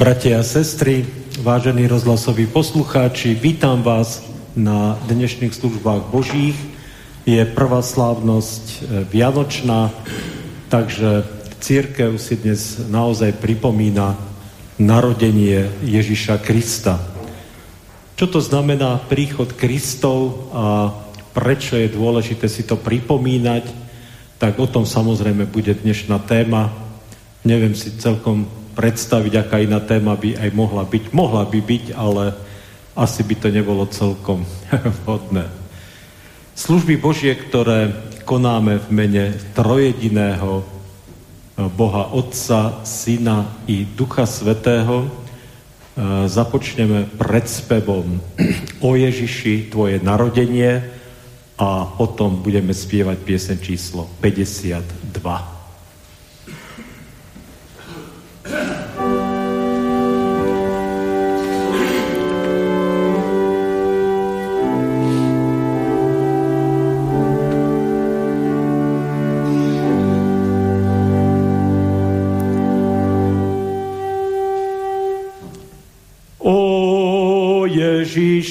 Bratia a sestry, vážení rozhlasoví poslucháči, vítam vás na dnešných službách Božích. Je prvá slávnosť e, Vianočná, takže církev si dnes naozaj pripomína narodenie Ježiša Krista. Čo to znamená príchod Kristov a prečo je dôležité si to pripomínať, tak o tom samozrejme bude dnešná téma. Neviem si celkom predstaviť, aká iná téma by aj mohla byť. Mohla by byť, ale asi by to nebolo celkom vhodné. Služby Božie, ktoré konáme v mene trojediného eh, Boha Otca, Syna i Ducha Svetého, eh, započneme pred spevom o Ježiši, tvoje narodenie a potom budeme spievať piesen číslo 52.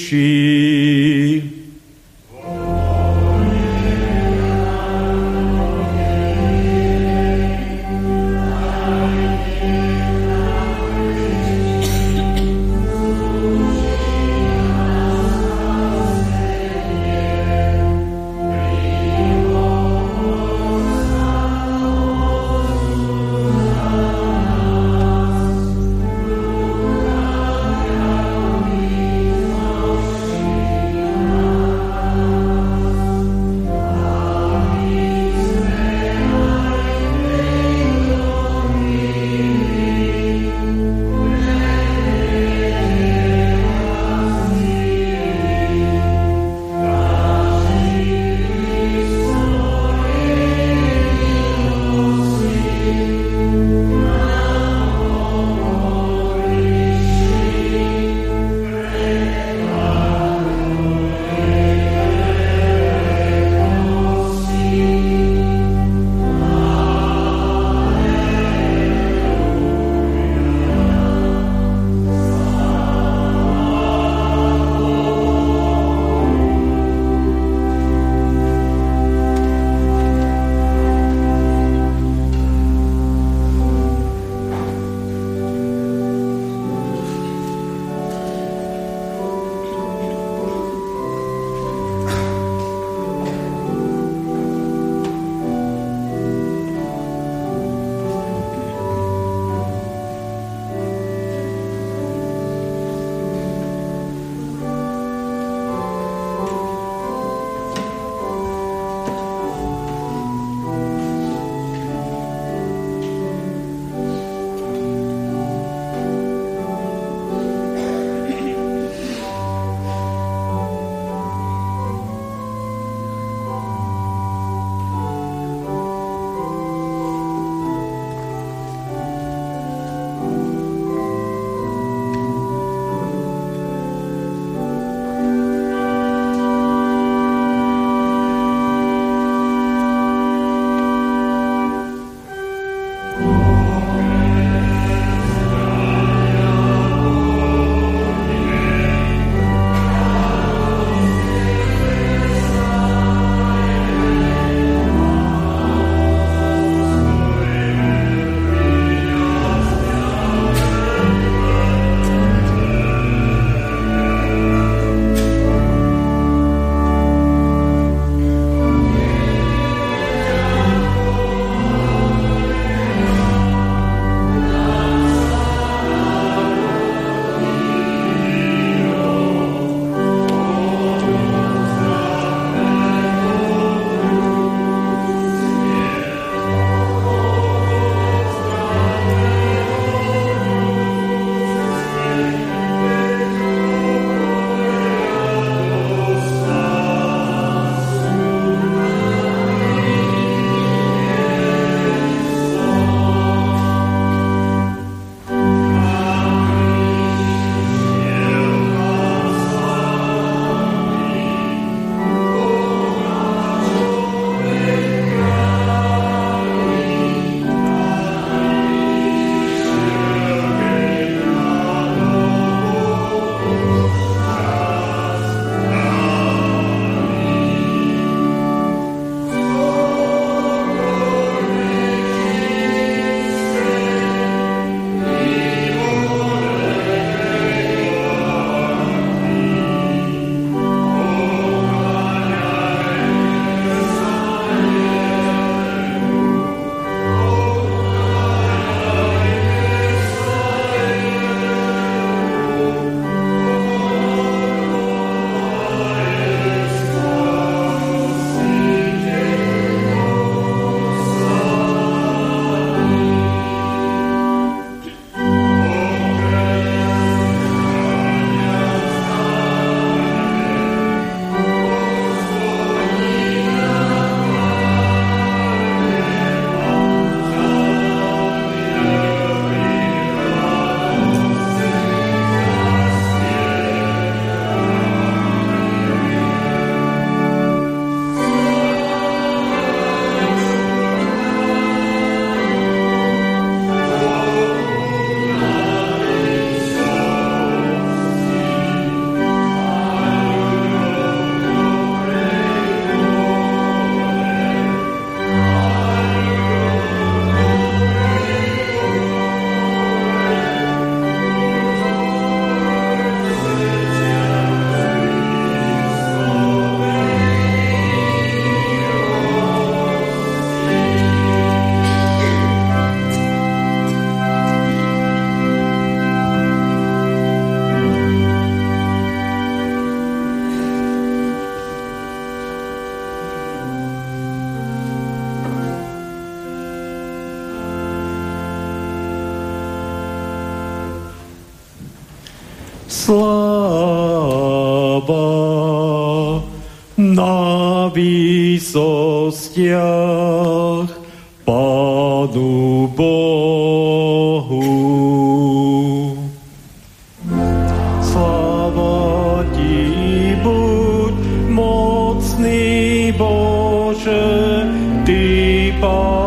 she Pane,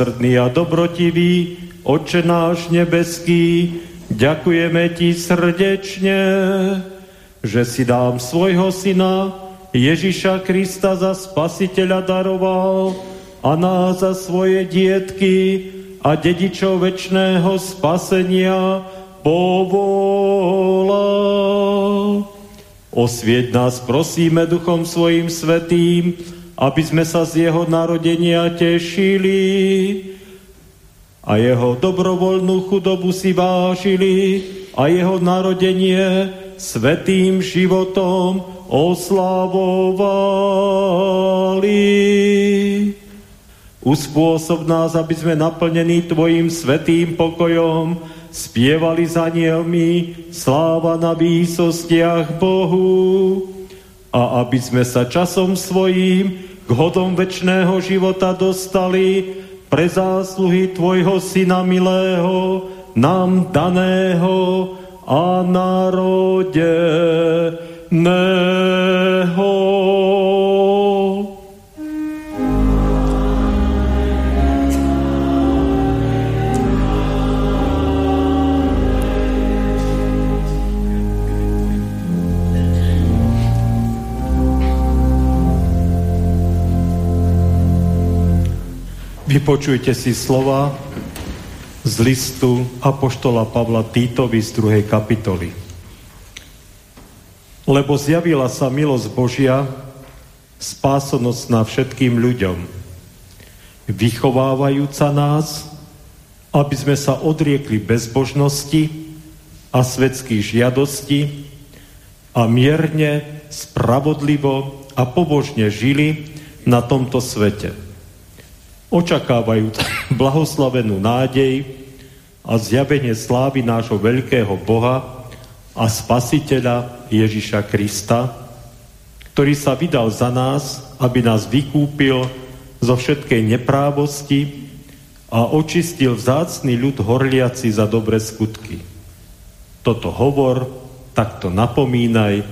Milosrdný a dobrotivý Oče náš nebeský, ďakujeme Ti srdečne, že si dám svojho syna Ježiša Krista za spasiteľa daroval a nás za svoje dietky a dedičov väčšného spasenia povolal. Osvieť nás, prosíme, Duchom svojim svetým, aby sme sa z jeho narodenia tešili a jeho dobrovoľnú chudobu si vážili a jeho narodenie svetým životom oslavovali. Uspôsob nás, aby sme naplnení Tvojim svetým pokojom spievali za nielmi sláva na výsostiach Bohu a aby sme sa časom svojím k hodom väčšného života dostali pre zásluhy Tvojho Syna milého, nám daného a narodeného. Vypočujte si slova z listu Apoštola Pavla Týtovi z druhej kapitoly. Lebo zjavila sa milosť Božia, na všetkým ľuďom, vychovávajúca nás, aby sme sa odriekli bezbožnosti a svetských žiadosti a mierne, spravodlivo a pobožne žili na tomto svete očakávajú blahoslavenú nádej a zjavenie slávy nášho veľkého Boha a Spasiteľa Ježiša Krista, ktorý sa vydal za nás, aby nás vykúpil zo všetkej neprávosti a očistil vzácný ľud horliaci za dobré skutky. Toto hovor, takto napomínaj,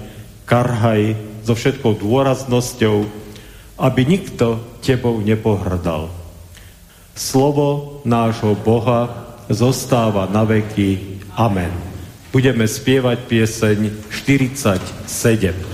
karhaj so všetkou dôraznosťou, aby nikto tebou nepohrdal. Slovo nášho Boha zostáva na veky. Amen. Budeme spievať pieseň 47.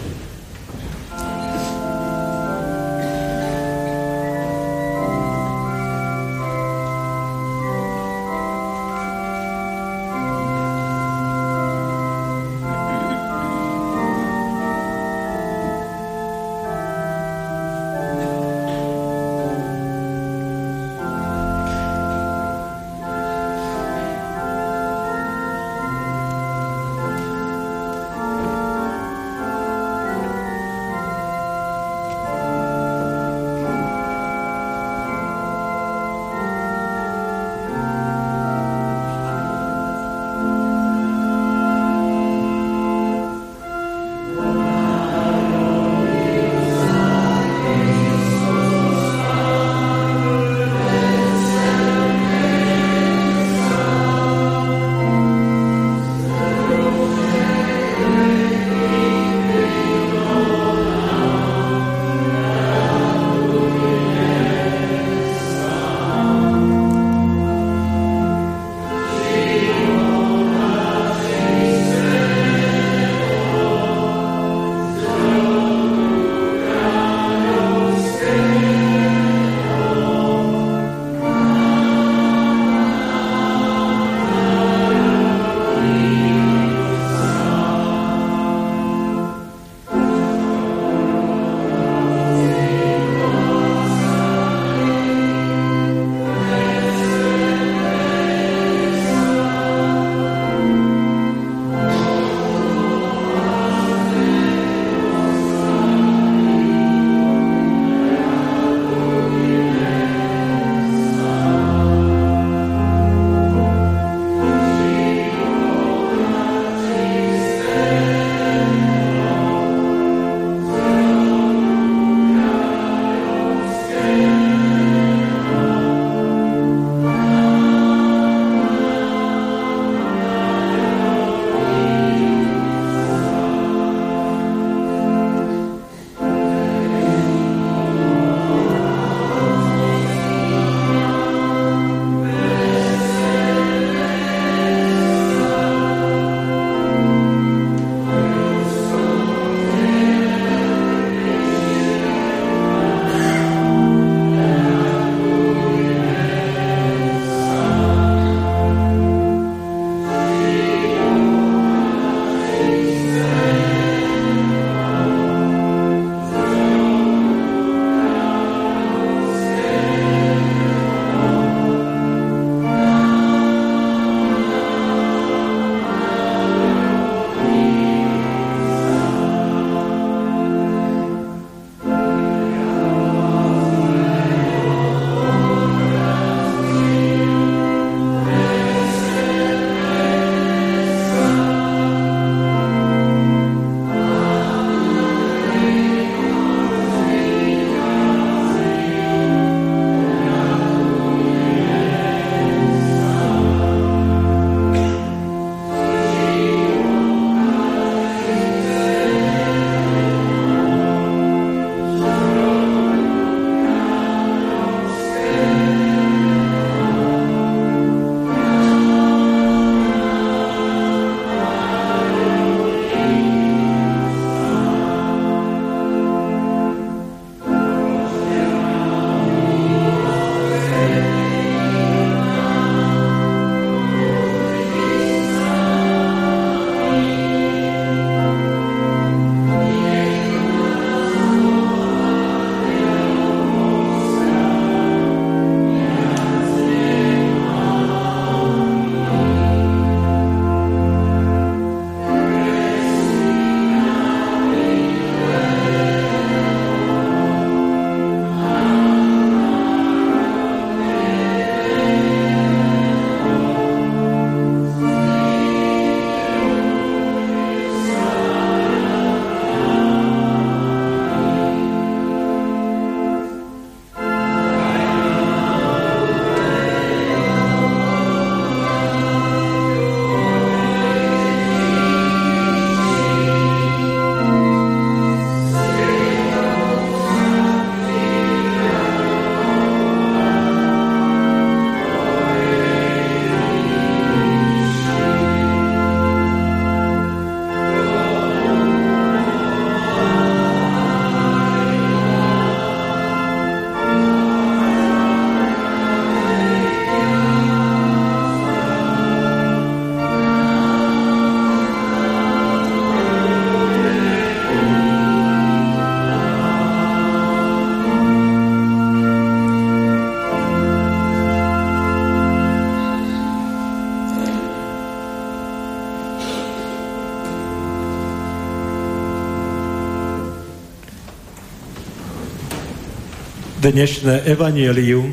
Dnešné evanielium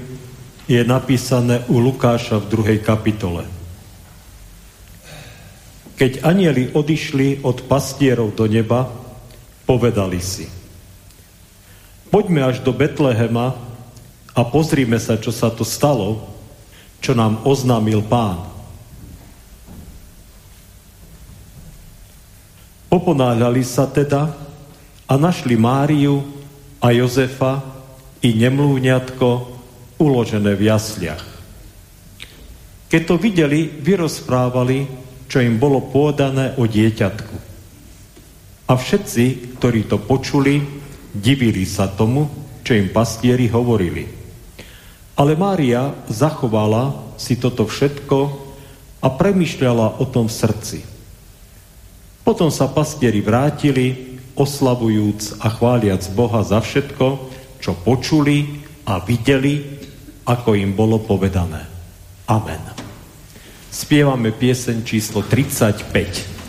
je napísané u Lukáša v druhej kapitole. Keď anieli odišli od pastierov do neba, povedali si Poďme až do Betlehema a pozrime sa, čo sa to stalo, čo nám oznámil pán. Poponáhľali sa teda a našli Máriu a Jozefa i nemlúňatko uložené v jasliach. Keď to videli, vyrozprávali, čo im bolo pôdané o dieťatku. A všetci, ktorí to počuli, divili sa tomu, čo im pastieri hovorili. Ale Mária zachovala si toto všetko a premyšľala o tom v srdci. Potom sa pastieri vrátili, oslavujúc a chváliac Boha za všetko, čo počuli a videli, ako im bolo povedané. Amen. Spievame pieseň číslo 35.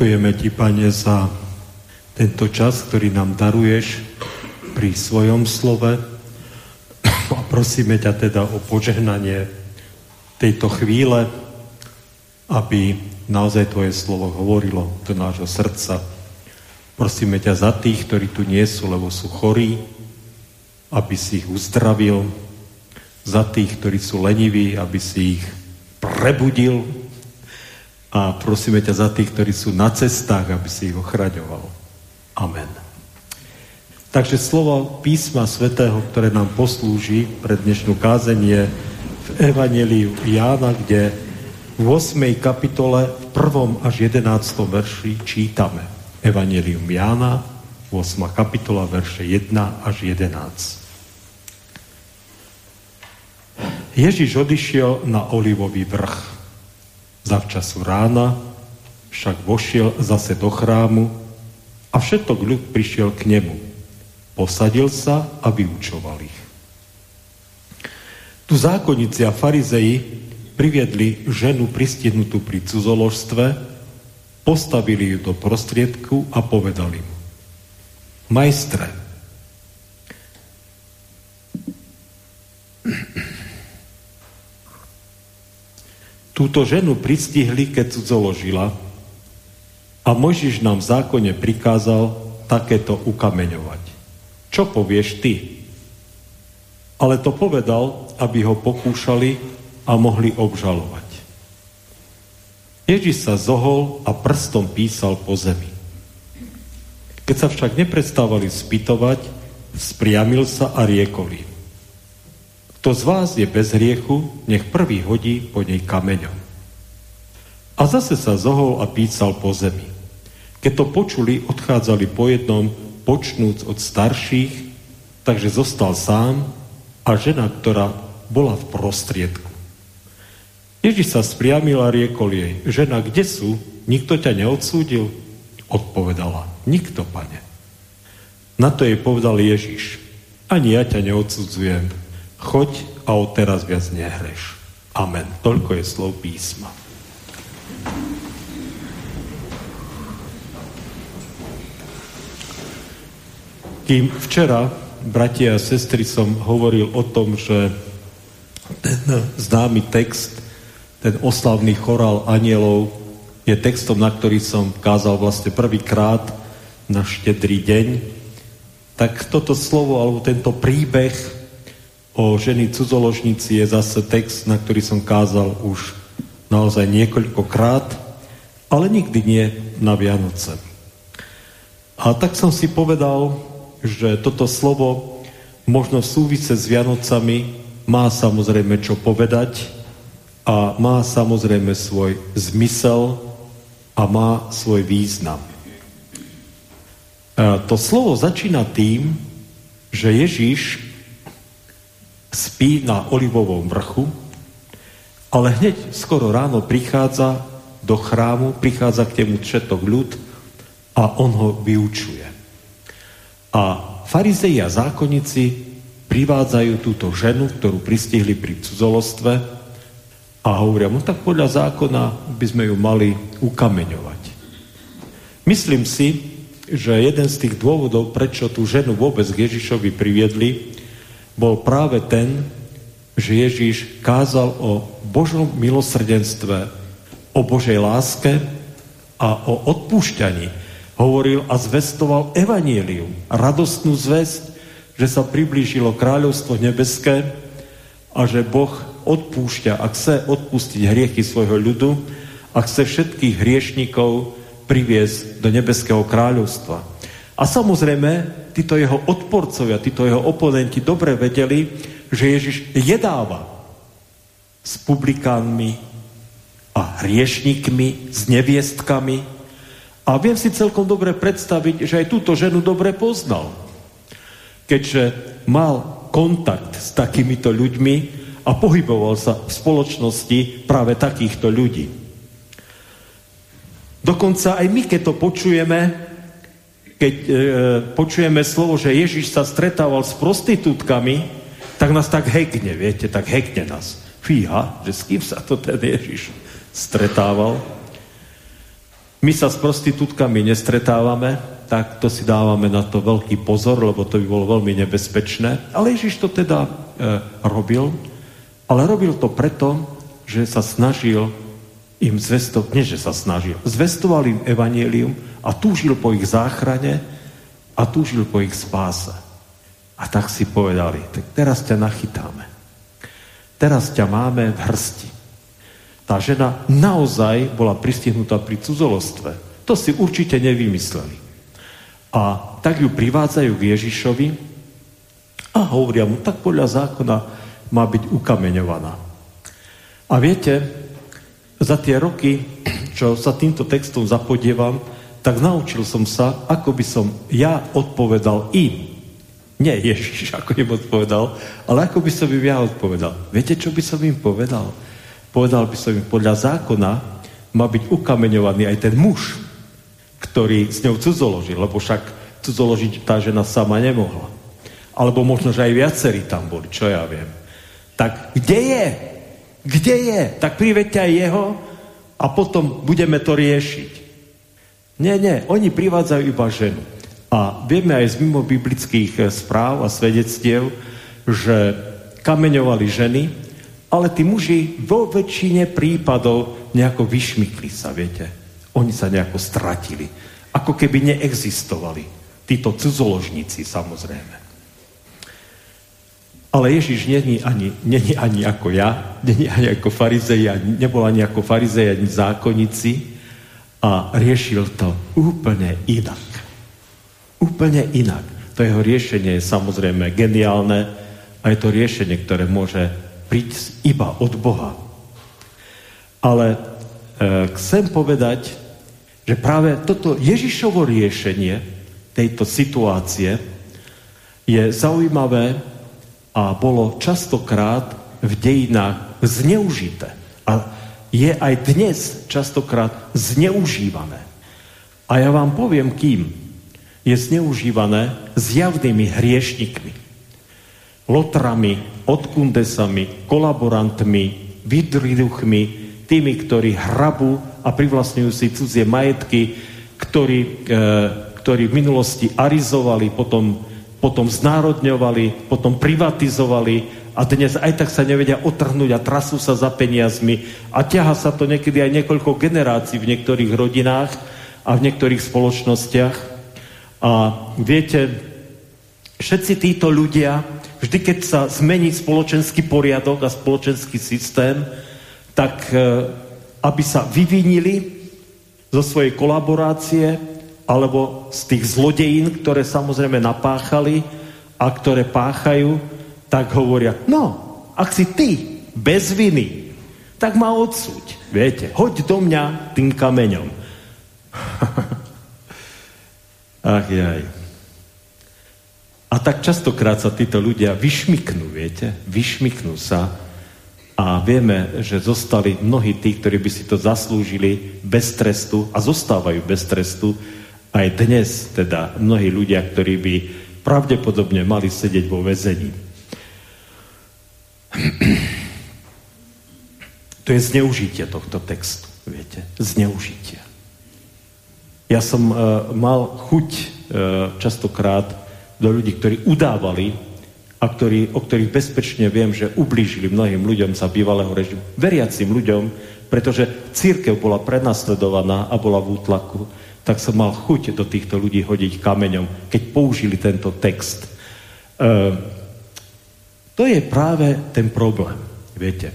Ďakujeme Ti, Pane, za tento čas, ktorý nám daruješ pri svojom slove. A prosíme ťa teda o požehnanie tejto chvíle, aby naozaj Tvoje slovo hovorilo do nášho srdca. Prosíme ťa za tých, ktorí tu nie sú, lebo sú chorí, aby si ich uzdravil, za tých, ktorí sú leniví, aby si ich prebudil, a prosíme ťa za tých, ktorí sú na cestách, aby si ich ochraňoval. Amen. Takže slovo písma svätého, ktoré nám poslúži pre dnešnú kázenie v Evangeliu Jána, kde v 8. kapitole v 1. až 11. verši čítame Evangelium Jána, 8. kapitola, verše 1 až 11. Ježiš odišiel na Olivový vrch Zavčasu rána však vošiel zase do chrámu a všetok ľud prišiel k nemu. Posadil sa a vyučoval ich. Tu zákonníci a farizeji priviedli ženu pristihnutú pri cudzoložstve, postavili ju do prostriedku a povedali mu Majstre, Túto ženu pristihli, keď cudzoložila a Mojžiš nám v zákone prikázal takéto ukameňovať. Čo povieš ty? Ale to povedal, aby ho pokúšali a mohli obžalovať. Ježiš sa zohol a prstom písal po zemi. Keď sa však neprestávali spýtovať, spriamil sa a riekol im. Kto z vás je bez hriechu, nech prvý hodí po nej kameňom. A zase sa zohol a pícal po zemi. Keď to počuli, odchádzali po jednom, počnúc od starších, takže zostal sám a žena, ktorá bola v prostriedku. Ježiš sa spriamil a riekol jej, žena, kde sú? Nikto ťa neodsúdil? Odpovedala, nikto, pane. Na to jej povedal Ježiš, ani ja ťa neodsudzujem, choď a od teraz viac nehreš. Amen. Toľko je slov písma. Kým včera, bratia a sestry, som hovoril o tom, že ten známy text, ten oslavný chorál anielov je textom, na ktorý som kázal vlastne prvýkrát na štedrý deň, tak toto slovo alebo tento príbeh o ženy cudzoložníci je zase text, na ktorý som kázal už naozaj niekoľkokrát, ale nikdy nie na Vianoce. A tak som si povedal, že toto slovo možno v súvise s Vianocami má samozrejme čo povedať a má samozrejme svoj zmysel a má svoj význam. A to slovo začína tým, že Ježíš spí na Olivovom vrchu, ale hneď skoro ráno prichádza do chrámu, prichádza k temu všetok ľud a on ho vyučuje. A farizei a zákonníci privádzajú túto ženu, ktorú pristihli pri cudzolostve a hovoria, no tak podľa zákona by sme ju mali ukameňovať. Myslím si, že jeden z tých dôvodov, prečo tú ženu vôbec k Ježišovi priviedli, bol práve ten, že Ježíš kázal o Božom milosrdenstve, o Božej láske a o odpúšťaní. Hovoril a zvestoval evanílium, radostnú zväzť, že sa priblížilo kráľovstvo nebeské a že Boh odpúšťa a chce odpustiť hriechy svojho ľudu a chce všetkých hriešnikov priviesť do nebeského kráľovstva. A samozrejme, títo jeho odporcovia, títo jeho oponenti dobre vedeli, že Ježiš jedáva s publikánmi a hriešnikmi, s neviestkami. A viem si celkom dobre predstaviť, že aj túto ženu dobre poznal. Keďže mal kontakt s takýmito ľuďmi a pohyboval sa v spoločnosti práve takýchto ľudí. Dokonca aj my, keď to počujeme, keď e, počujeme slovo, že Ježiš sa stretával s prostitútkami, tak nás tak hekne, viete, tak hekne nás. Fíha, že s kým sa to ten Ježiš stretával. My sa s prostitútkami nestretávame, tak to si dávame na to veľký pozor, lebo to by bolo veľmi nebezpečné. Ale Ježiš to teda e, robil, ale robil to preto, že sa snažil im zvestovať, nie že sa snažil, zvestoval im evanielium a túžil po ich záchrane a túžil po ich spáse. A tak si povedali, tak teraz ťa nachytáme. Teraz ťa máme v hrsti. Tá žena naozaj bola pristihnutá pri cudzolostve. To si určite nevymysleli. A tak ju privádzajú k Ježišovi a hovoria mu, tak podľa zákona má byť ukameňovaná. A viete, za tie roky, čo sa týmto textom zapodievam, tak naučil som sa, ako by som ja odpovedal im. Nie Ježiš, ako im odpovedal, ale ako by som im ja odpovedal. Viete, čo by som im povedal? Povedal by som im, podľa zákona má byť ukameňovaný aj ten muž, ktorý s ňou cudzoložil, lebo však cudzoložiť tá žena sama nemohla. Alebo možno, že aj viacerí tam boli, čo ja viem. Tak kde je? Kde je? Tak privedte aj jeho a potom budeme to riešiť. Nie, nie, oni privádzajú iba ženu. A vieme aj z mimo biblických eh, správ a svedectiev, že kameňovali ženy, ale tí muži vo väčšine prípadov nejako vyšmykli sa, viete. Oni sa nejako stratili. Ako keby neexistovali. Títo cudzoložníci, samozrejme. Ale Ježiš není ani, není ani ako ja, není ani ako farizej, nebol ani ako farizej, ani zákonníci a riešil to úplne inak. Úplne inak. To jeho riešenie je samozrejme geniálne a je to riešenie, ktoré môže prísť iba od Boha. Ale e, chcem povedať, že práve toto Ježišovo riešenie tejto situácie je zaujímavé a bolo častokrát v dejinách zneužité. A je aj dnes častokrát zneužívané. A ja vám poviem, kým je zneužívané zjavnými hriešnikmi. Lotrami, odkundesami, kolaborantmi, vydriduchmi, tými, ktorí hrabu a privlastňujú si cudzie majetky, ktorí, e, ktorí v minulosti arizovali, potom, potom znárodňovali, potom privatizovali a dnes aj tak sa nevedia otrhnúť a trasú sa za peniazmi a ťaha sa to niekedy aj niekoľko generácií v niektorých rodinách a v niektorých spoločnostiach. A viete, všetci títo ľudia, vždy keď sa zmení spoločenský poriadok a spoločenský systém, tak e, aby sa vyvinili zo svojej kolaborácie alebo z tých zlodejín, ktoré samozrejme napáchali a ktoré páchajú, tak hovoria, no, ak si ty bez viny, tak ma odsúď. Viete, hoď do mňa tým kameňom. Ach jaj. A tak častokrát sa títo ľudia vyšmiknú, viete? Vyšmiknú sa a vieme, že zostali mnohí tí, ktorí by si to zaslúžili bez trestu a zostávajú bez trestu aj dnes, teda mnohí ľudia, ktorí by pravdepodobne mali sedieť vo väzení. To je zneužitie tohto textu, viete? Zneužitie. Ja som uh, mal chuť uh, častokrát do ľudí, ktorí udávali a ktorí, o ktorých bezpečne viem, že ublížili mnohým ľuďom za bývalého režimu, veriacim ľuďom, pretože církev bola prenasledovaná a bola v útlaku, tak som mal chuť do týchto ľudí hodiť kameňom, keď použili tento text. Uh, to je práve ten problém, viete.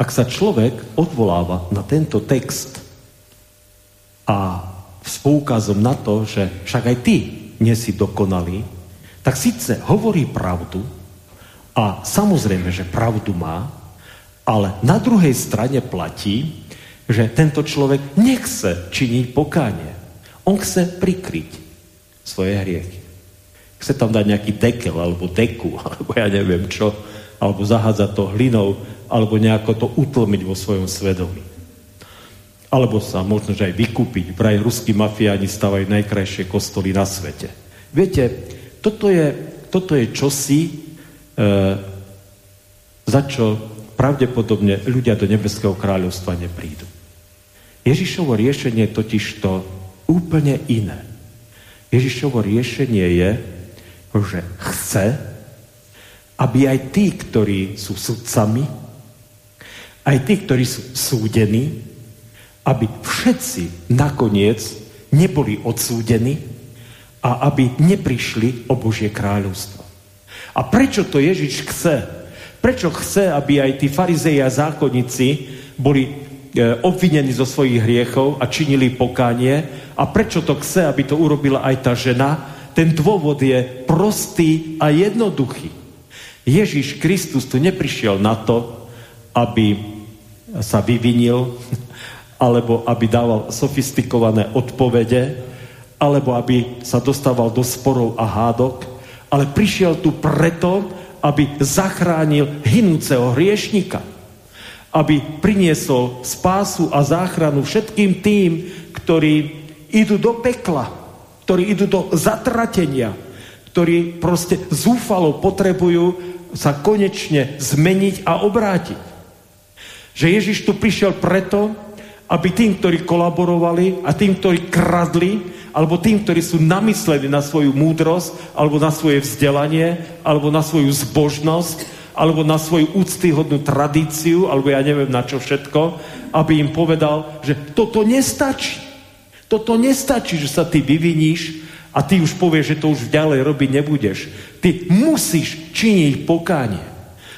Ak sa človek odvoláva na tento text a s poukazom na to, že však aj ty nie si dokonalý, tak síce hovorí pravdu a samozrejme, že pravdu má, ale na druhej strane platí, že tento človek nechce činiť pokánie. On chce prikryť svoje hriechy. Chce tam dať nejaký dekel, alebo deku, alebo ja neviem čo, alebo zahádzať to hlinou, alebo nejako to utlmiť vo svojom svedomí alebo sa možno, že aj vykúpiť. Vraj ruskí mafiáni stavajú najkrajšie kostoly na svete. Viete, toto je, toto je čosi, e, za čo pravdepodobne ľudia do nebeského kráľovstva neprídu. Ježišovo riešenie je totiž to úplne iné. Ježišovo riešenie je, že chce, aby aj tí, ktorí sú sudcami, aj tí, ktorí sú súdení, aby všetci nakoniec neboli odsúdení a aby neprišli o Božie kráľovstvo. A prečo to Ježiš chce? Prečo chce, aby aj tí farizeji a zákonníci boli e, obvinení zo svojich hriechov a činili pokánie? A prečo to chce, aby to urobila aj tá žena? Ten dôvod je prostý a jednoduchý. Ježiš Kristus tu neprišiel na to, aby sa vyvinil, alebo aby dával sofistikované odpovede, alebo aby sa dostával do sporov a hádok, ale prišiel tu preto, aby zachránil hinúceho hriešnika. Aby priniesol spásu a záchranu všetkým tým, ktorí idú do pekla, ktorí idú do zatratenia, ktorí proste zúfalo potrebujú sa konečne zmeniť a obrátiť. Že Ježiš tu prišiel preto, aby tým, ktorí kolaborovali a tým, ktorí kradli, alebo tým, ktorí sú namyslení na svoju múdrosť, alebo na svoje vzdelanie, alebo na svoju zbožnosť, alebo na svoju úctyhodnú tradíciu, alebo ja neviem na čo všetko, aby im povedal, že toto nestačí. Toto nestačí, že sa ty vyviníš a ty už povieš, že to už ďalej robiť nebudeš. Ty musíš činiť pokánie.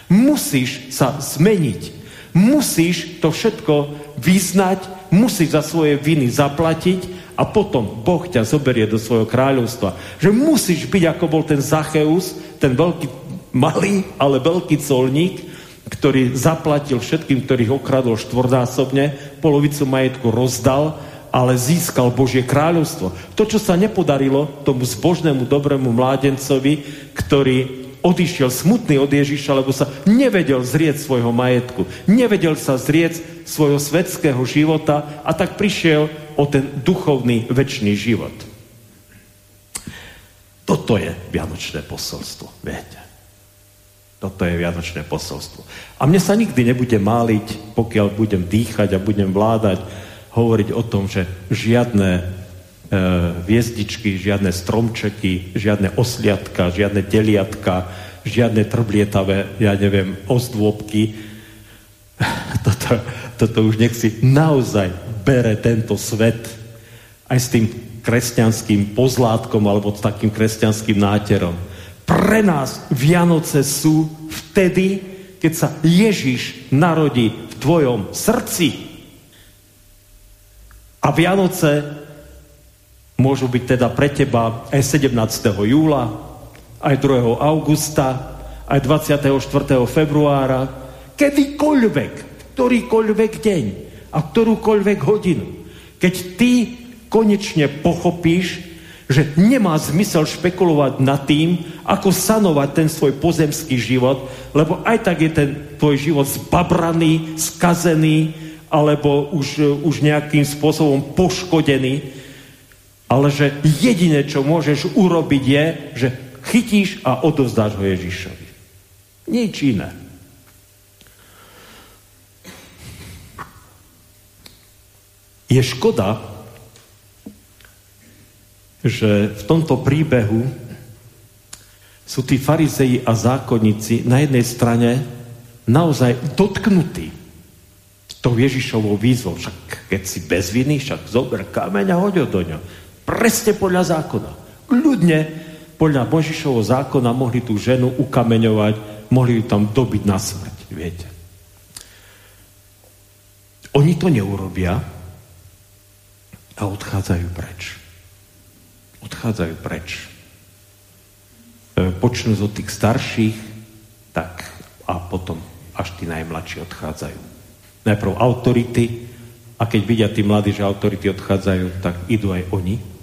Musíš sa zmeniť. Musíš to všetko vyznať, musíš za svoje viny zaplatiť a potom Boh ťa zoberie do svojho kráľovstva. Že musíš byť, ako bol ten Zacheus, ten veľký, malý, ale veľký colník, ktorý zaplatil všetkým, ktorých okradol štvornásobne, polovicu majetku rozdal, ale získal Božie kráľovstvo. To, čo sa nepodarilo tomu zbožnému, dobrému mládencovi, ktorý odišiel smutný od Ježiša, lebo sa nevedel zrieť svojho majetku, nevedel sa zrieť svojho svetského života a tak prišiel o ten duchovný väčší život. Toto je vianočné posolstvo, viete. Toto je vianočné posolstvo. A mne sa nikdy nebude máliť, pokiaľ budem dýchať a budem vládať, hovoriť o tom, že žiadne hviezdičky, žiadne stromčeky, žiadne osliatka, žiadne deliatka, žiadne trblietavé, ja neviem, ozdôbky. Toto, toto už nech si naozaj bere tento svet aj s tým kresťanským pozlátkom alebo s takým kresťanským náterom. Pre nás Vianoce sú vtedy, keď sa Ježiš narodí v tvojom srdci. A Vianoce môžu byť teda pre teba aj 17. júla, aj 2. augusta, aj 24. februára, kedykoľvek, ktorýkoľvek deň a ktorúkoľvek hodinu. Keď ty konečne pochopíš, že nemá zmysel špekulovať nad tým, ako sanovať ten svoj pozemský život, lebo aj tak je ten tvoj život zbabraný, skazený, alebo už, už nejakým spôsobom poškodený, ale že jediné, čo môžeš urobiť je, že chytíš a odovzdáš ho Ježišovi. Nič iné. Je škoda, že v tomto príbehu sú tí farizeji a zákonníci na jednej strane naozaj dotknutí tou Ježišovou výzvou. Však keď si bez viny, však zober kameň a hoď ho do ňa. Presne podľa zákona. Ľudne podľa Božišovho zákona mohli tú ženu ukameňovať, mohli ju tam dobiť na smrť, viete. Oni to neurobia a odchádzajú preč. Odchádzajú preč. E, počnú od tých starších, tak a potom až tí najmladší odchádzajú. Najprv autority a keď vidia tí mladí, že autority odchádzajú, tak idú aj oni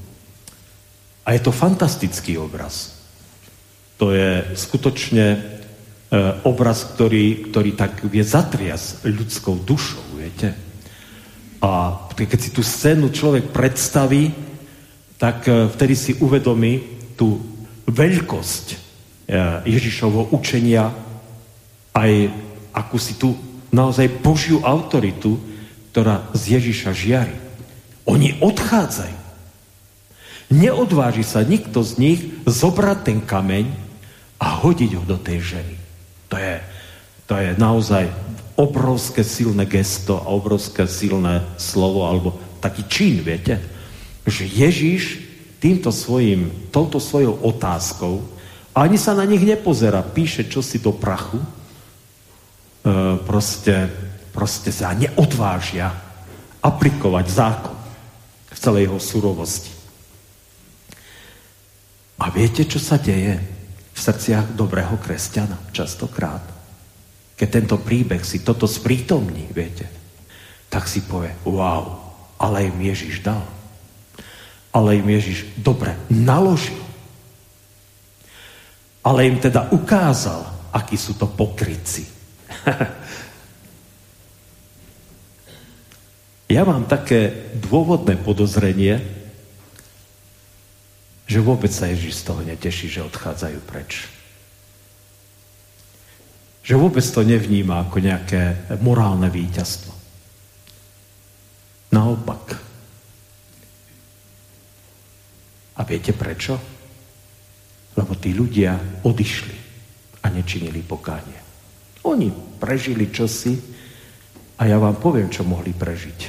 a je to fantastický obraz. To je skutočne e, obraz, ktorý, ktorý tak vie zatrias ľudskou dušou, viete. A keď si tú scénu človek predstaví, tak e, vtedy si uvedomí tú veľkosť e, Ježišovho učenia, aj akú si tu naozaj Božiu autoritu, ktorá z Ježiša žiari. Oni odchádzajú. Neodváži sa nikto z nich zobrať ten kameň a hodiť ho do tej ženy. To je, to je naozaj obrovské silné gesto a obrovské silné slovo, alebo taký čin, viete? Že Ježiš týmto svojim, touto svojou otázkou ani sa na nich nepozera, píše čosi do prachu, e, proste, proste sa neodvážia aplikovať zákon v celej jeho surovosti. A viete, čo sa deje v srdciach dobrého kresťana častokrát? Keď tento príbeh si toto sprítomní, viete, tak si povie, wow, ale im Ježiš dal. Ale im Ježiš dobre naložil. Ale im teda ukázal, akí sú to pokryci. ja mám také dôvodné podozrenie, že vôbec sa Ježiš z toho neteší, že odchádzajú preč. Že vôbec to nevníma ako nejaké morálne víťazstvo. Naopak. A viete prečo? Lebo tí ľudia odišli a nečinili pokánie. Oni prežili čosi a ja vám poviem, čo mohli prežiť.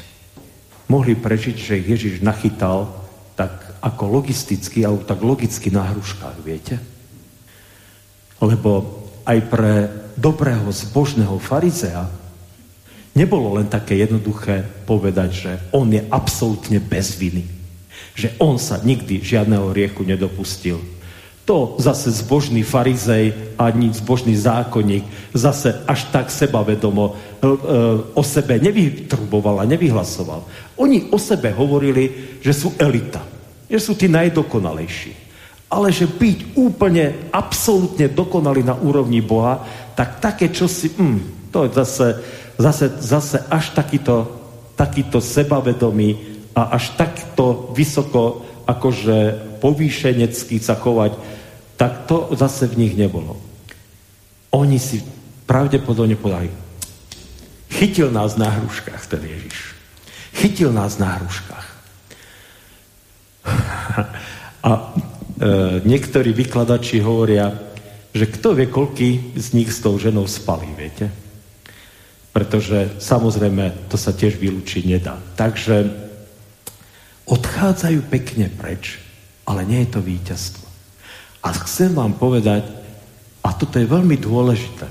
Mohli prežiť, že Ježiš nachytal tak ako logisticky, alebo tak logicky na hruškách, viete? Lebo aj pre dobrého zbožného farizea nebolo len také jednoduché povedať, že on je absolútne bez viny. Že on sa nikdy žiadneho riechu nedopustil. To zase zbožný farizej ani zbožný zákonník zase až tak sebavedomo e, e, o sebe nevytruboval a nevyhlasoval. Oni o sebe hovorili, že sú elita že sú tí najdokonalejší. Ale že byť úplne, absolútne dokonalý na úrovni Boha, tak také čosi, mm, to je zase, zase, zase až takýto, takýto sebavedomý a až takto vysoko akože povýšenecký sa chovať, tak to zase v nich nebolo. Oni si pravdepodobne podali, chytil nás na hruškách ten Ježiš. Chytil nás na hruškách. A e, niektorí vykladači hovoria, že kto vie, koľký z nich s tou ženou spali, viete? Pretože samozrejme to sa tiež vylúčiť nedá. Takže odchádzajú pekne preč, ale nie je to víťazstvo. A chcem vám povedať, a toto je veľmi dôležité,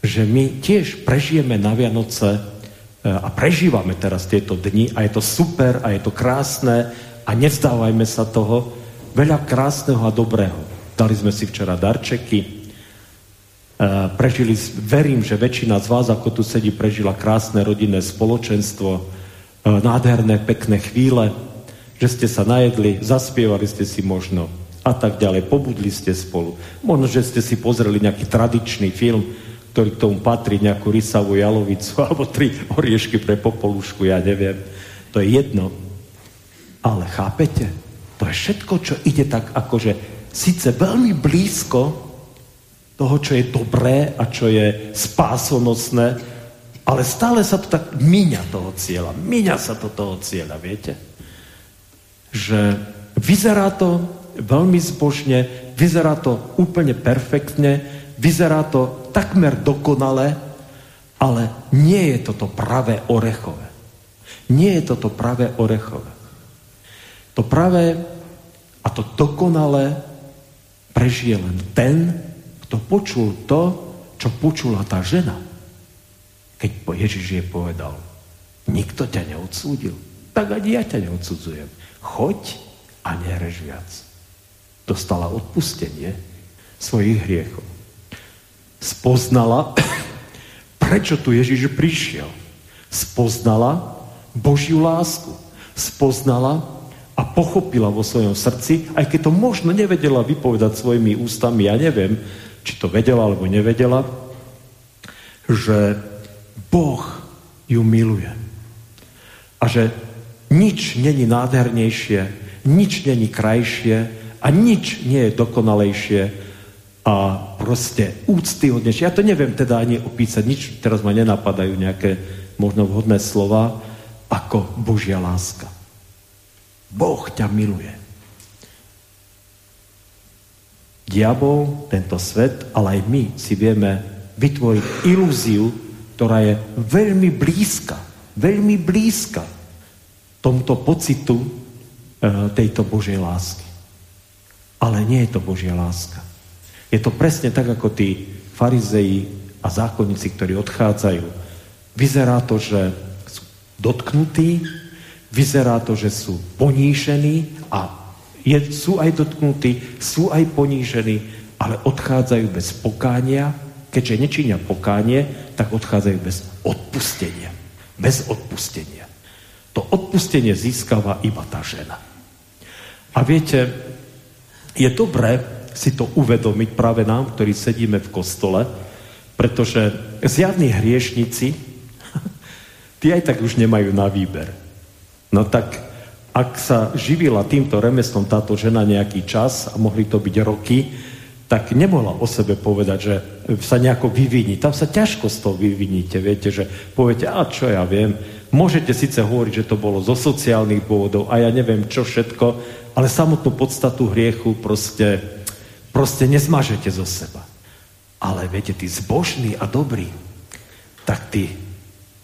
že my tiež prežijeme na Vianoce e, a prežívame teraz tieto dni a je to super a je to krásne a nevzdávajme sa toho. Veľa krásneho a dobrého. Dali sme si včera darčeky, e, prežili, verím, že väčšina z vás, ako tu sedí, prežila krásne rodinné spoločenstvo, e, nádherné, pekné chvíle, že ste sa najedli, zaspievali ste si možno a tak ďalej, pobudli ste spolu. Možno, že ste si pozreli nejaký tradičný film, ktorý k tomu patrí, nejakú rysavú jalovicu alebo tri oriešky pre popolušku, ja neviem. To je jedno. Ale chápete? To je všetko, čo ide tak akože síce veľmi blízko toho, čo je dobré a čo je spásonosné, ale stále sa to tak míňa toho cieľa. Míňa sa to toho cieľa, viete? Že vyzerá to veľmi zbožne, vyzerá to úplne perfektne, vyzerá to takmer dokonale, ale nie je toto pravé orechové. Nie je toto pravé orechové. To pravé a to dokonalé prežije len ten, kto počul to, čo počula tá žena. Keď Ježiš jej povedal, nikto ťa neodsúdil, tak ani ja ťa neodsudzujem. Choď a nerež viac. Dostala odpustenie svojich hriechov. Spoznala, prečo tu Ježiš prišiel. Spoznala Božiu lásku. Spoznala, a pochopila vo svojom srdci, aj keď to možno nevedela vypovedať svojimi ústami, ja neviem, či to vedela alebo nevedela, že Boh ju miluje. A že nič není nádhernejšie, nič není krajšie a nič nie je dokonalejšie a proste úctyhodnejšie. Ja to neviem teda ani opísať, nič teraz ma nenapadajú nejaké možno vhodné slova, ako Božia láska. Boh ťa miluje. Diabol, tento svet, ale aj my si vieme vytvoriť ilúziu, ktorá je veľmi blízka, veľmi blízka tomuto pocitu e, tejto Božej lásky. Ale nie je to Božia láska. Je to presne tak, ako tí farizeji a zákonníci, ktorí odchádzajú. Vyzerá to, že sú dotknutí, vyzerá to, že sú ponížení a je, sú aj dotknutí, sú aj ponížení, ale odchádzajú bez pokánia. Keďže nečinia pokánie, tak odchádzajú bez odpustenia. Bez odpustenia. To odpustenie získava iba tá žena. A viete, je dobré si to uvedomiť práve nám, ktorí sedíme v kostole, pretože zjavní hriešnici, tí aj tak už nemajú na výber. No tak ak sa živila týmto remeslom táto žena nejaký čas a mohli to byť roky, tak nemohla o sebe povedať, že sa nejako vyviní. Tam sa ťažko z toho vyviníte, viete, že poviete, a čo ja viem, môžete síce hovoriť, že to bolo zo sociálnych dôvodov a ja neviem čo všetko, ale samotnú podstatu hriechu proste, proste nezmažete zo seba. Ale viete, tí zbožní a dobrí, tak tí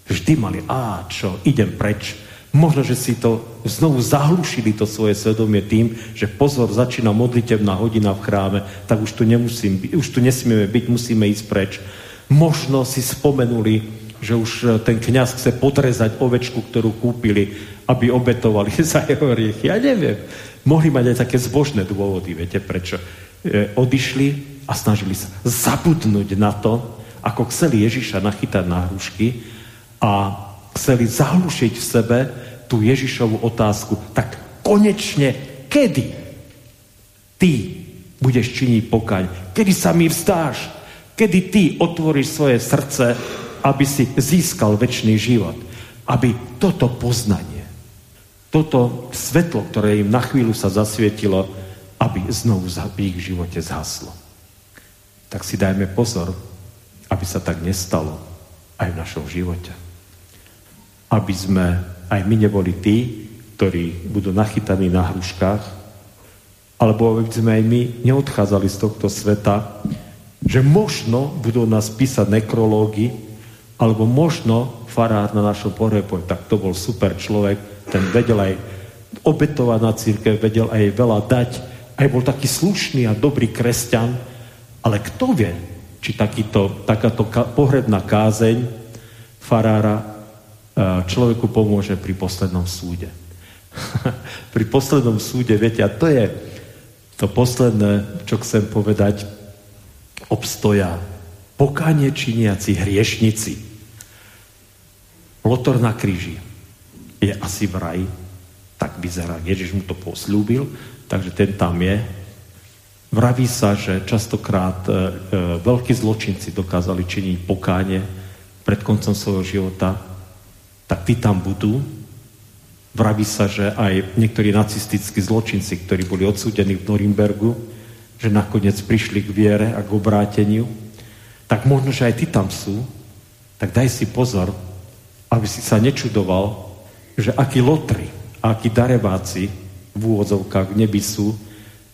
vždy mali, a čo, idem preč, Možno, že si to znovu zahlušili to svoje svedomie tým, že pozor, začína modlitebná hodina v chráme, tak už tu, nemusím, už tu nesmieme byť, musíme ísť preč. Možno si spomenuli, že už e, ten kňaz chce potrezať ovečku, ktorú kúpili, aby obetovali za jeho riechy. Ja neviem. Mohli mať aj také zbožné dôvody, viete prečo. E, odišli a snažili sa zabudnúť na to, ako chceli Ježiša nachytať na hrušky a chceli zahlušiť v sebe tú Ježišovú otázku. Tak konečne, kedy ty budeš činiť pokaň? Kedy sa mi vzdáš? Kedy ty otvoríš svoje srdce, aby si získal väčší život? Aby toto poznanie, toto svetlo, ktoré im na chvíľu sa zasvietilo, aby znovu v ich živote zhaslo. Tak si dajme pozor, aby sa tak nestalo aj v našom živote aby sme aj my neboli tí, ktorí budú nachytaní na hruškách, alebo aby sme aj my neodchádzali z tohto sveta, že možno budú nás písať nekrológy, alebo možno farár na našom pohrebu, tak to bol super človek, ten vedel aj obetovať na církev, vedel aj veľa dať, aj bol taký slušný a dobrý kresťan, ale kto vie, či takýto, takáto pohrebná kázeň farára človeku pomôže pri poslednom súde. pri poslednom súde, viete, a to je to posledné, čo chcem povedať, obstoja pokánie činiaci hriešnici. Lotor na kríži je asi v raji, tak vyzerá. Ježiš mu to poslúbil, takže ten tam je. Vraví sa, že častokrát e, veľkí zločinci dokázali činiť pokánie pred koncom svojho života, tak tí tam budú. Vraví sa, že aj niektorí nacistickí zločinci, ktorí boli odsúdení v Norimbergu, že nakoniec prišli k viere a k obráteniu, tak možno, že aj ty tam sú, tak daj si pozor, aby si sa nečudoval, že akí lotri a akí dareváci v úvodzovkách v nebi sú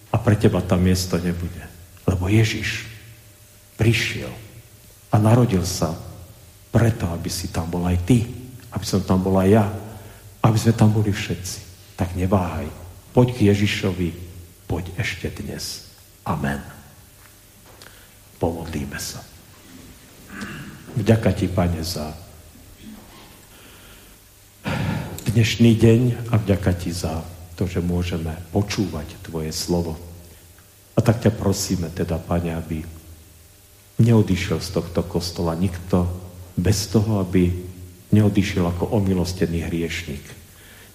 a pre teba tam miesto nebude. Lebo Ježiš prišiel a narodil sa preto, aby si tam bol aj ty aby som tam bola ja, aby sme tam boli všetci. Tak neváhaj. Poď k Ježišovi, poď ešte dnes. Amen. Pomodlíme sa. Vďaka ti, Pane, za dnešný deň a vďaka ti za to, že môžeme počúvať Tvoje slovo. A tak ťa prosíme teda, Pane, aby neodišiel z tohto kostola nikto bez toho, aby neodišiel ako omilostený hriešnik.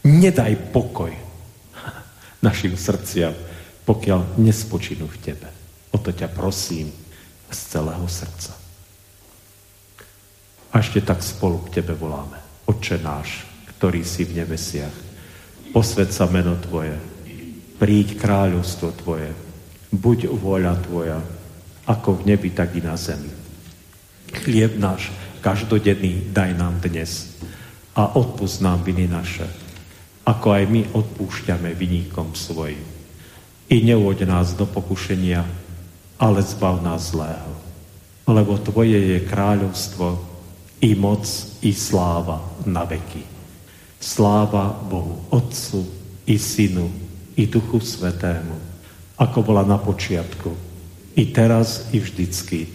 Nedaj pokoj našim srdciam, pokiaľ nespočinú v Tebe. O to ťa prosím z celého srdca. A ešte tak spolu k Tebe voláme. Oče náš, ktorý si v nebesiach, posved sa meno Tvoje, príď kráľovstvo Tvoje, buď vôľa Tvoja, ako v nebi, tak i na zemi. Chlieb náš každodenný daj nám dnes a odpust nám viny naše, ako aj my odpúšťame viníkom svojim. I neuvoď nás do pokušenia, ale zbav nás zlého. Lebo Tvoje je kráľovstvo, i moc, i sláva na veky. Sláva Bohu Otcu, i Synu, i Duchu Svetému, ako bola na počiatku, i teraz, i vždycky,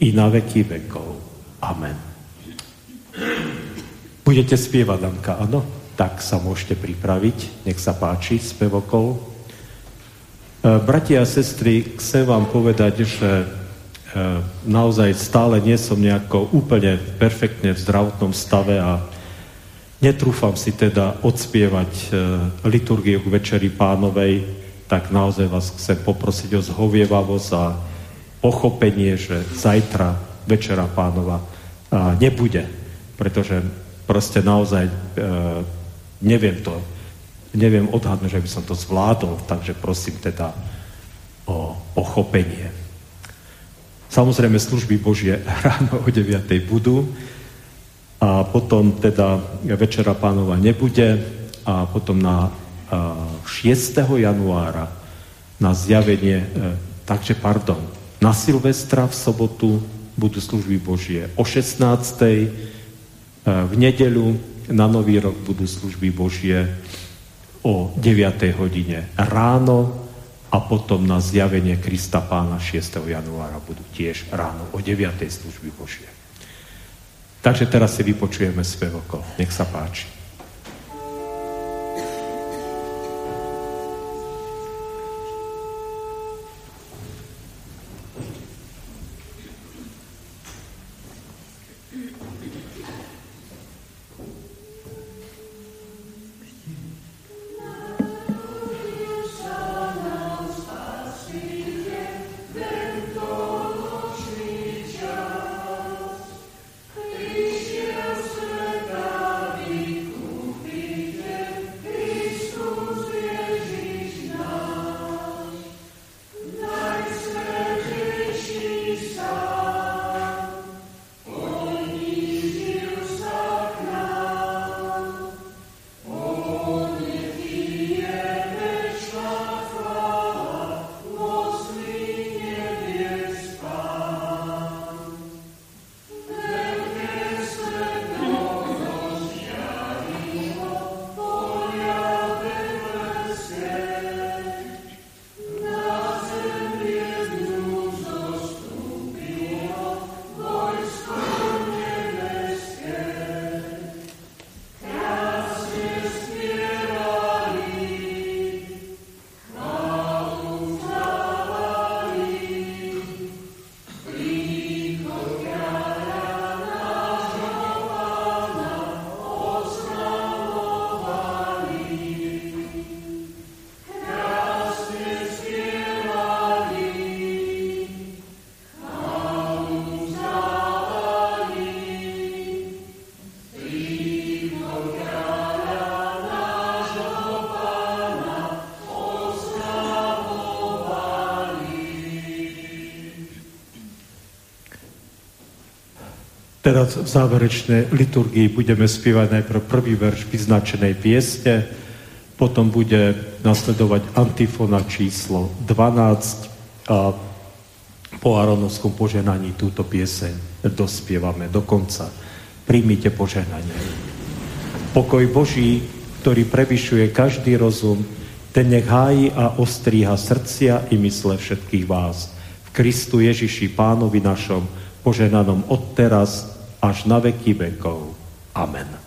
i na veky vekov. Amen. Budete spievať, Danka, áno? Tak sa môžete pripraviť. Nech sa páči, spevokol. E, bratia a sestry, chcem vám povedať, že e, naozaj stále nie som nejako úplne perfektne v zdravotnom stave a netrúfam si teda odspievať e, liturgiu k Večeri pánovej, tak naozaj vás chcem poprosiť o zhovievavosť a pochopenie, že zajtra Večera pánova nebude, pretože proste naozaj e, neviem to, neviem odhadnúť, že by som to zvládol, takže prosím teda o pochopenie. Samozrejme služby Božie ráno o 9. budú a potom teda Večera pánova nebude a potom na 6. januára na zjavenie, e, takže pardon, na Silvestra v sobotu budú služby Božie o 16 v nedeľu na Nový rok budú služby Božie o 9. hodine ráno a potom na zjavenie Krista Pána 6. januára budú tiež ráno o 9. služby Božie. Takže teraz si vypočujeme spevoko. Nech sa páči. Teraz v záverečnej liturgii budeme spievať najprv prvý verš vyznačenej piesne, potom bude nasledovať antifona číslo 12 a po Aronovskom poženaní túto pieseň dospievame do konca. Príjmite poženanie. Pokoj Boží, ktorý prevyšuje každý rozum, ten nech hájí a ostríha srdcia i mysle všetkých vás. V Kristu Ježiši Pánovi našom, poženanom odteraz až na veky vekov. Amen.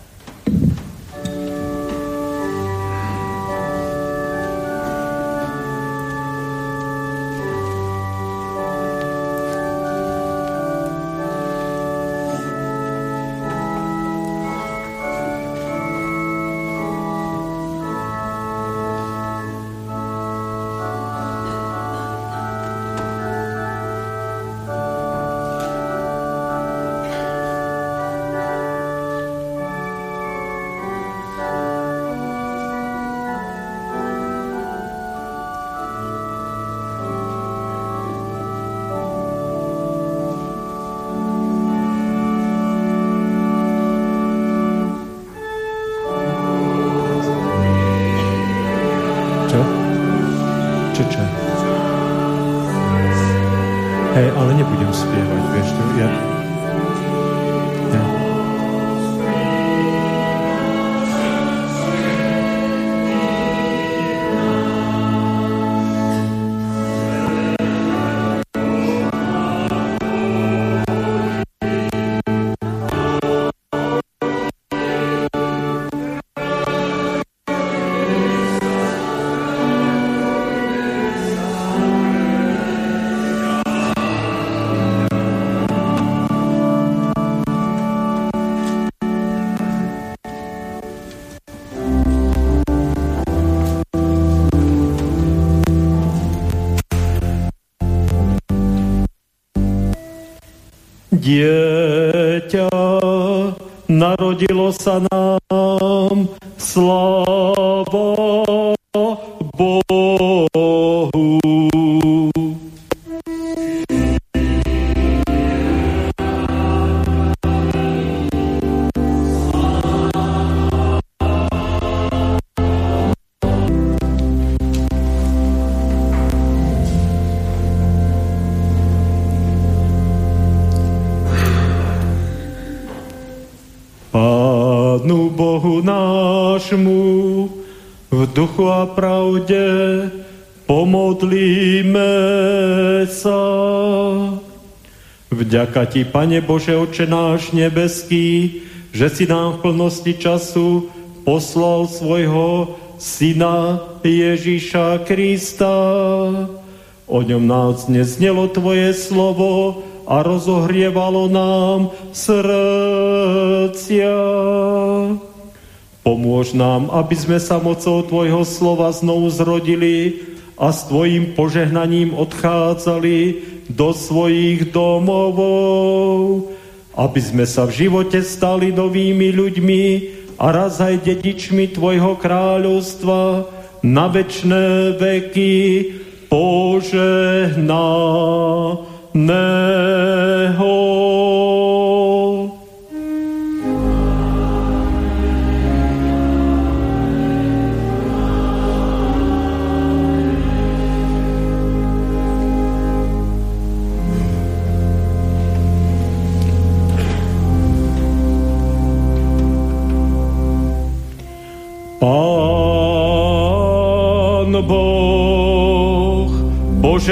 Dieťa narodilo sa nám, Vďaka Ti, Pane Bože, Oče náš nebeský, že si nám v plnosti času poslal svojho Syna Ježíša Krista. O ňom nás neznelo Tvoje slovo, a rozohrievalo nám srdcia. Pomôž nám, aby sme sa mocou Tvojho slova znovu zrodili a s Tvojim požehnaním odchádzali do svojich domovov, aby sme sa v živote stali novými ľuďmi a raz aj dedičmi Tvojho kráľovstva na večné veky požehnám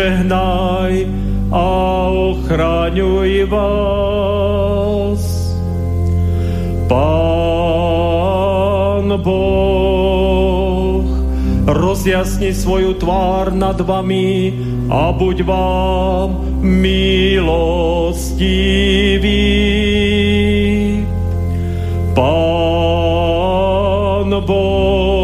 požehnaj a ochraňuj vás. Pán Boh, rozjasni svoju tvár nad vami a buď vám milostivý. Pán Boh,